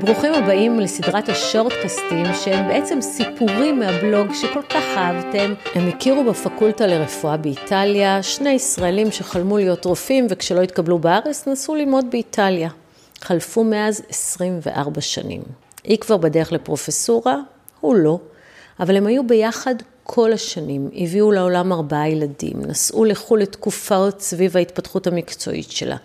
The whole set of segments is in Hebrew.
ברוכים הבאים לסדרת השורטקסטים שהם בעצם סיפורים מהבלוג שכל כך אהבתם. הם הכירו בפקולטה לרפואה באיטליה, שני ישראלים שחלמו להיות רופאים וכשלא התקבלו בארץ נסעו ללמוד באיטליה. חלפו מאז 24 שנים. היא כבר בדרך לפרופסורה, הוא לא, אבל הם היו ביחד כל השנים, הביאו לעולם ארבעה ילדים, נסעו לחו"ל לתקופות סביב ההתפתחות המקצועית שלה.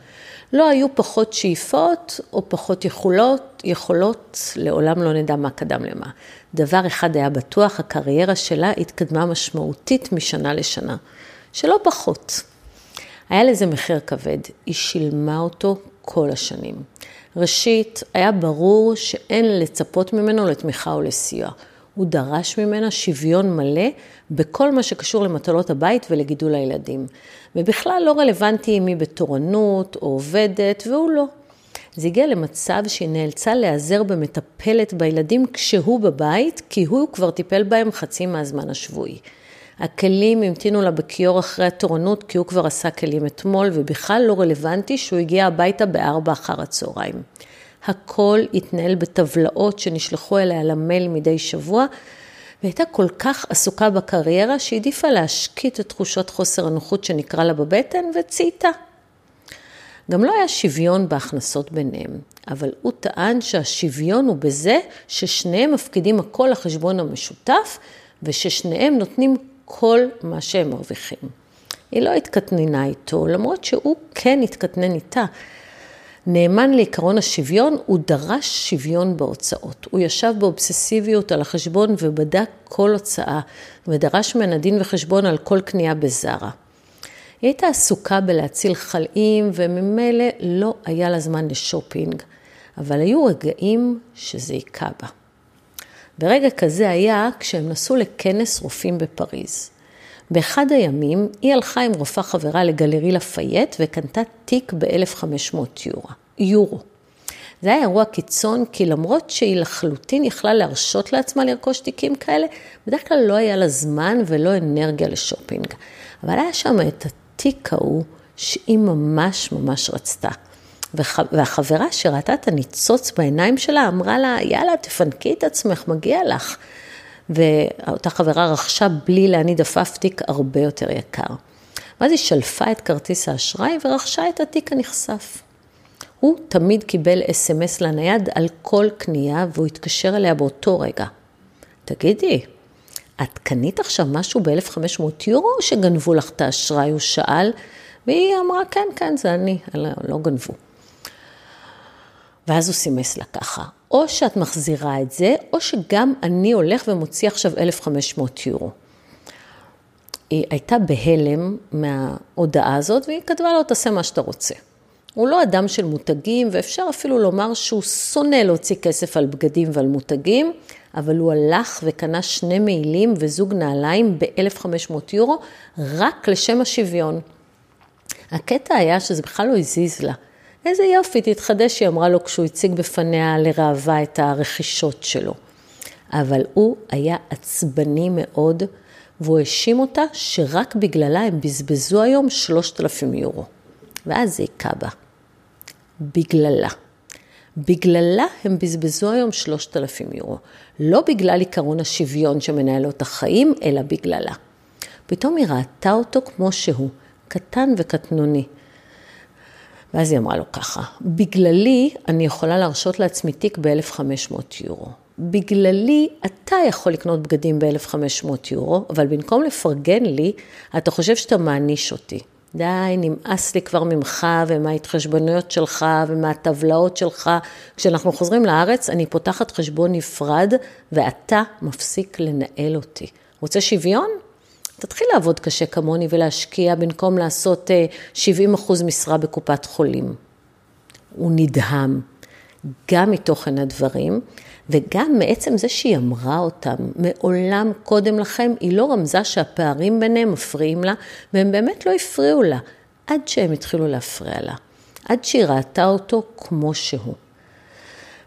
לא היו פחות שאיפות או פחות יכולות, יכולות, לעולם לא נדע מה קדם למה. דבר אחד היה בטוח, הקריירה שלה התקדמה משמעותית משנה לשנה, שלא פחות. היה לזה מחיר כבד, היא שילמה אותו כל השנים. ראשית, היה ברור שאין לצפות ממנו לתמיכה או לסיוע. הוא דרש ממנה שוויון מלא בכל מה שקשור למטלות הבית ולגידול הילדים. ובכלל לא רלוונטי אם היא בתורנות או עובדת, והוא לא. זה הגיע למצב שהיא נאלצה להיעזר במטפלת בילדים כשהוא בבית, כי הוא כבר טיפל בהם חצי מהזמן השבועי. הכלים המתינו לה בכיור אחרי התורנות, כי הוא כבר עשה כלים אתמול, ובכלל לא רלוונטי שהוא הגיע הביתה בארבע אחר הצהריים. הכל התנהל בטבלאות שנשלחו אליה למייל מדי שבוע, והייתה כל כך עסוקה בקריירה שהעדיפה להשקיט את תחושות חוסר הנוחות שנקרא לה בבטן וצייתה. גם לא היה שוויון בהכנסות ביניהם, אבל הוא טען שהשוויון הוא בזה ששניהם מפקידים הכל לחשבון המשותף וששניהם נותנים כל מה שהם מרוויחים. היא לא התקטננה איתו, למרות שהוא כן התקטנן איתה. נאמן לעקרון השוויון, הוא דרש שוויון בהוצאות. הוא ישב באובססיביות על החשבון ובדק כל הוצאה, ודרש ממנה דין וחשבון על כל קנייה בזרה. היא הייתה עסוקה בלהציל חיים, וממילא לא היה לה זמן לשופינג, אבל היו רגעים שזה היכה בה. ברגע כזה היה כשהם נסעו לכנס רופאים בפריז. באחד הימים היא הלכה עם רופאה חברה לגלרי לפייט וקנתה תיק ב-1,500 יורו. יורו. זה היה אירוע קיצון, כי למרות שהיא לחלוטין יכלה להרשות לעצמה לרכוש תיקים כאלה, בדרך כלל לא היה לה זמן ולא אנרגיה לשופינג. אבל היה שם את התיק ההוא שהיא ממש ממש רצתה. והחברה שראתה את הניצוץ בעיניים שלה, אמרה לה, יאללה, תפנקי את עצמך, מגיע לך. ואותה חברה רכשה בלי להניד עפף תיק הרבה יותר יקר. ואז היא שלפה את כרטיס האשראי ורכשה את התיק הנכסף. הוא תמיד קיבל אס.אם.אס לנייד על כל קנייה והוא התקשר אליה באותו רגע. תגידי, את קנית עכשיו משהו ב-1500 יורו או שגנבו לך את האשראי? הוא שאל, והיא אמרה, כן, כן, זה אני, לא, לא גנבו. ואז הוא סימס לה ככה, או שאת מחזירה את זה, או שגם אני הולך ומוציא עכשיו 1,500 יורו. היא הייתה בהלם מההודעה הזאת, והיא כתבה לו, תעשה מה שאתה רוצה. הוא לא אדם של מותגים, ואפשר אפילו לומר שהוא שונא להוציא כסף על בגדים ועל מותגים, אבל הוא הלך וקנה שני מעילים וזוג נעליים ב-1,500 יורו, רק לשם השוויון. הקטע היה שזה בכלל לא הזיז לה. איזה יופי, תתחדש, היא אמרה לו כשהוא הציג בפניה לראווה את הרכישות שלו. אבל הוא היה עצבני מאוד, והוא האשים אותה שרק בגללה הם בזבזו היום 3,000 יורו. ואז זה היכה בה. בגללה. בגללה הם בזבזו היום 3,000 יורו. לא בגלל עיקרון השוויון שמנהל לו את החיים, אלא בגללה. פתאום היא ראתה אותו כמו שהוא, קטן וקטנוני. ואז היא אמרה לו ככה, בגללי אני יכולה להרשות לעצמי תיק ב-1,500 יורו. בגללי אתה יכול לקנות בגדים ב-1,500 יורו, אבל במקום לפרגן לי, אתה חושב שאתה מעניש אותי. די, נמאס לי כבר ממך ומההתחשבנויות שלך ומהטבלאות שלך. כשאנחנו חוזרים לארץ, אני פותחת חשבון נפרד ואתה מפסיק לנהל אותי. רוצה שוויון? תתחיל לעבוד קשה כמוני ולהשקיע במקום לעשות 70 אה, אחוז משרה בקופת חולים. הוא נדהם, גם מתוכן הדברים, וגם מעצם זה שהיא אמרה אותם, מעולם קודם לכם, היא לא רמזה שהפערים ביניהם מפריעים לה, והם באמת לא הפריעו לה, עד שהם התחילו להפריע לה, עד שהיא ראתה אותו כמו שהוא.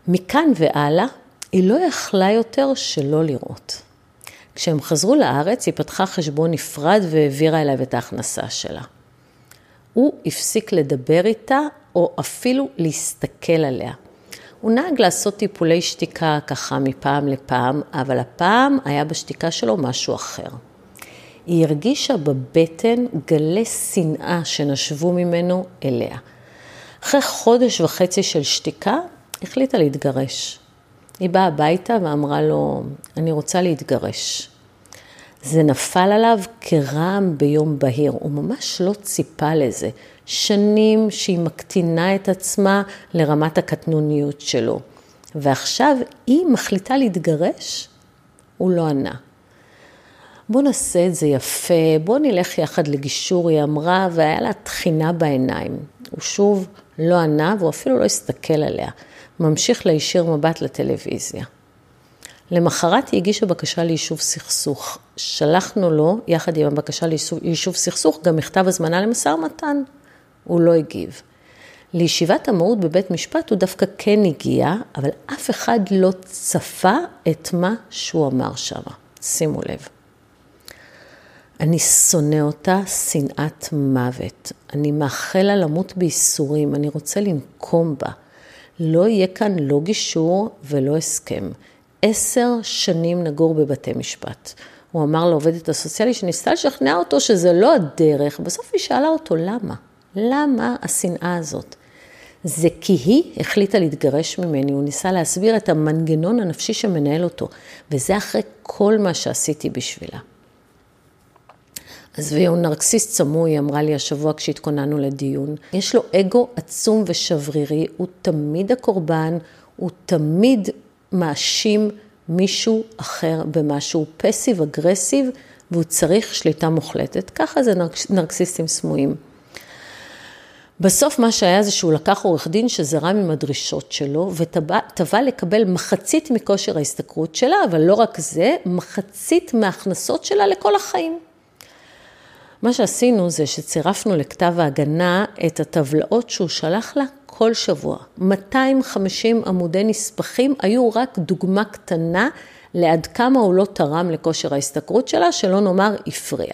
מכאן והלאה, היא לא יכלה יותר שלא לראות. כשהם חזרו לארץ, היא פתחה חשבון נפרד והעבירה אליו את ההכנסה שלה. הוא הפסיק לדבר איתה, או אפילו להסתכל עליה. הוא נהג לעשות טיפולי שתיקה ככה מפעם לפעם, אבל הפעם היה בשתיקה שלו משהו אחר. היא הרגישה בבטן גלי שנאה שנשבו ממנו אליה. אחרי חודש וחצי של שתיקה, החליטה להתגרש. היא באה הביתה ואמרה לו, אני רוצה להתגרש. זה נפל עליו כרעם ביום בהיר, הוא ממש לא ציפה לזה. שנים שהיא מקטינה את עצמה לרמת הקטנוניות שלו. ועכשיו היא מחליטה להתגרש? הוא לא ענה. בוא נעשה את זה יפה, בוא נלך יחד לגישור, היא אמרה, והיה לה תחינה בעיניים. הוא שוב לא ענה, והוא אפילו לא הסתכל עליה. ממשיך להישיר מבט לטלוויזיה. למחרת היא הגישה בקשה ליישוב סכסוך. שלחנו לו, יחד עם הבקשה ליישוב סכסוך, גם מכתב הזמנה למשא ומתן. הוא לא הגיב. לישיבת המהות בבית משפט הוא דווקא כן הגיע, אבל אף אחד לא צפה את מה שהוא אמר שם. שימו לב. אני שונא אותה שנאת מוות. אני מאחל לה למות בייסורים, אני רוצה לנקום בה. לא יהיה כאן לא גישור ולא הסכם. עשר שנים נגור בבתי משפט. הוא אמר לעובדת הסוציאלית שניסתה לשכנע אותו שזה לא הדרך, בסוף היא שאלה אותו למה. למה השנאה הזאת? זה כי היא החליטה להתגרש ממני, הוא ניסה להסביר את המנגנון הנפשי שמנהל אותו, וזה אחרי כל מה שעשיתי בשבילה. עזבי, הוא נרקסיסט סמוי, אמרה לי השבוע כשהתכוננו לדיון. יש לו אגו עצום ושברירי, הוא תמיד הקורבן, הוא תמיד מאשים מישהו אחר במשהו, פסיב אגרסיב, והוא צריך שליטה מוחלטת. ככה זה נרקסיסטים סמויים. בסוף מה שהיה זה שהוא לקח עורך דין שזרם עם הדרישות שלו ותבע לקבל מחצית מכושר ההשתכרות שלה, אבל לא רק זה, מחצית מההכנסות שלה לכל החיים. מה שעשינו זה שצירפנו לכתב ההגנה את הטבלאות שהוא שלח לה כל שבוע. 250 עמודי נספחים היו רק דוגמה קטנה לעד כמה הוא לא תרם לכושר ההשתכרות שלה, שלא נאמר הפריע.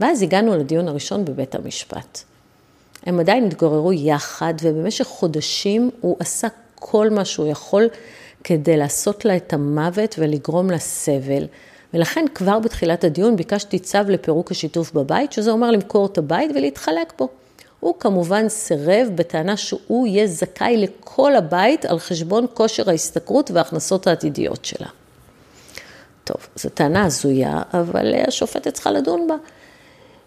ואז הגענו לדיון הראשון בבית המשפט. הם עדיין התגוררו יחד, ובמשך חודשים הוא עשה כל מה שהוא יכול כדי לעשות לה את המוות ולגרום לה סבל. ולכן כבר בתחילת הדיון ביקשתי צו לפירוק השיתוף בבית, שזה אומר למכור את הבית ולהתחלק בו. הוא כמובן סירב בטענה שהוא יהיה זכאי לכל הבית על חשבון כושר ההשתכרות וההכנסות העתידיות שלה. טוב, זו טענה הזויה, אבל השופטת צריכה לדון בה.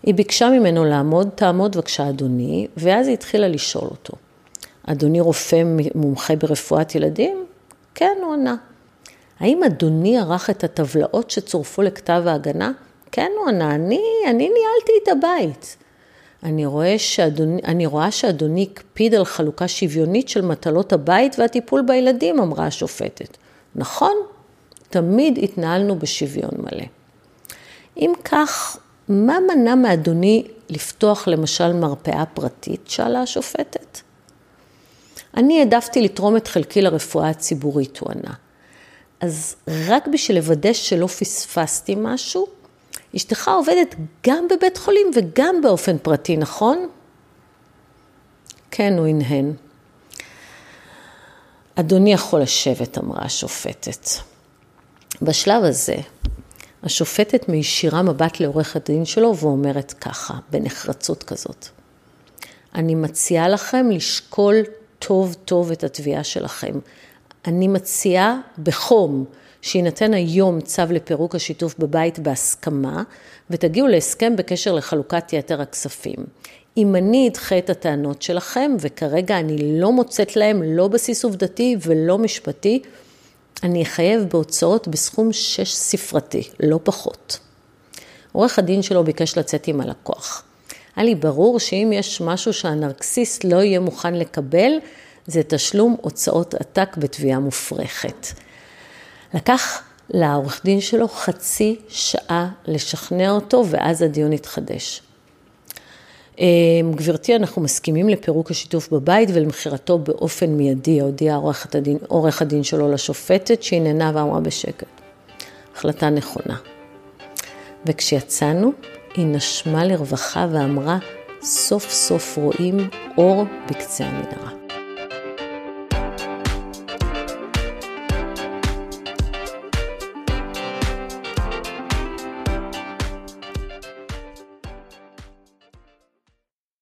היא ביקשה ממנו לעמוד, תעמוד בבקשה אדוני, ואז היא התחילה לשאול אותו. אדוני רופא מומחה ברפואת ילדים? כן, הוא ענה. האם אדוני ערך את הטבלאות שצורפו לכתב ההגנה? כן, הוא ענה, אני, אני ניהלתי את הבית. אני, רואה שאדוני, אני רואה שאדוני הקפיד על חלוקה שוויונית של מטלות הבית והטיפול בילדים, אמרה השופטת. נכון, תמיד התנהלנו בשוויון מלא. אם כך, מה מנע מאדוני לפתוח למשל מרפאה פרטית? שאלה השופטת. אני העדפתי לתרום את חלקי לרפואה הציבורית, הוא ענה. אז רק בשביל לוודא שלא פספסתי משהו, אשתך עובדת גם בבית חולים וגם באופן פרטי, נכון? כן, הוא הנהן. אדוני יכול לשבת, אמרה השופטת. בשלב הזה, השופטת מישירה מבט לעורך הדין שלו ואומרת ככה, בנחרצות כזאת. אני מציעה לכם לשקול טוב טוב את התביעה שלכם. אני מציעה בחום שיינתן היום צו לפירוק השיתוף בבית בהסכמה, ותגיעו להסכם בקשר לחלוקת יתר הכספים. אם אני אדחה את הטענות שלכם, וכרגע אני לא מוצאת להם לא בסיס עובדתי ולא משפטי, אני אחייב בהוצאות בסכום שש ספרתי, לא פחות. עורך הדין שלו ביקש לצאת עם הלקוח. היה לי ברור שאם יש משהו שהנרקסיסט לא יהיה מוכן לקבל, זה תשלום הוצאות עתק בתביעה מופרכת. לקח לעורך דין שלו חצי שעה לשכנע אותו, ואז הדיון התחדש. אמ, גברתי, אנחנו מסכימים לפירוק השיתוף בבית ולמכירתו באופן מיידי, הודיע עורך הדין, עורך הדין שלו לשופטת, שהיא נהנה ואמרה בשקט. החלטה נכונה. וכשיצאנו, היא נשמה לרווחה ואמרה, סוף סוף רואים אור בקצה המנהרה.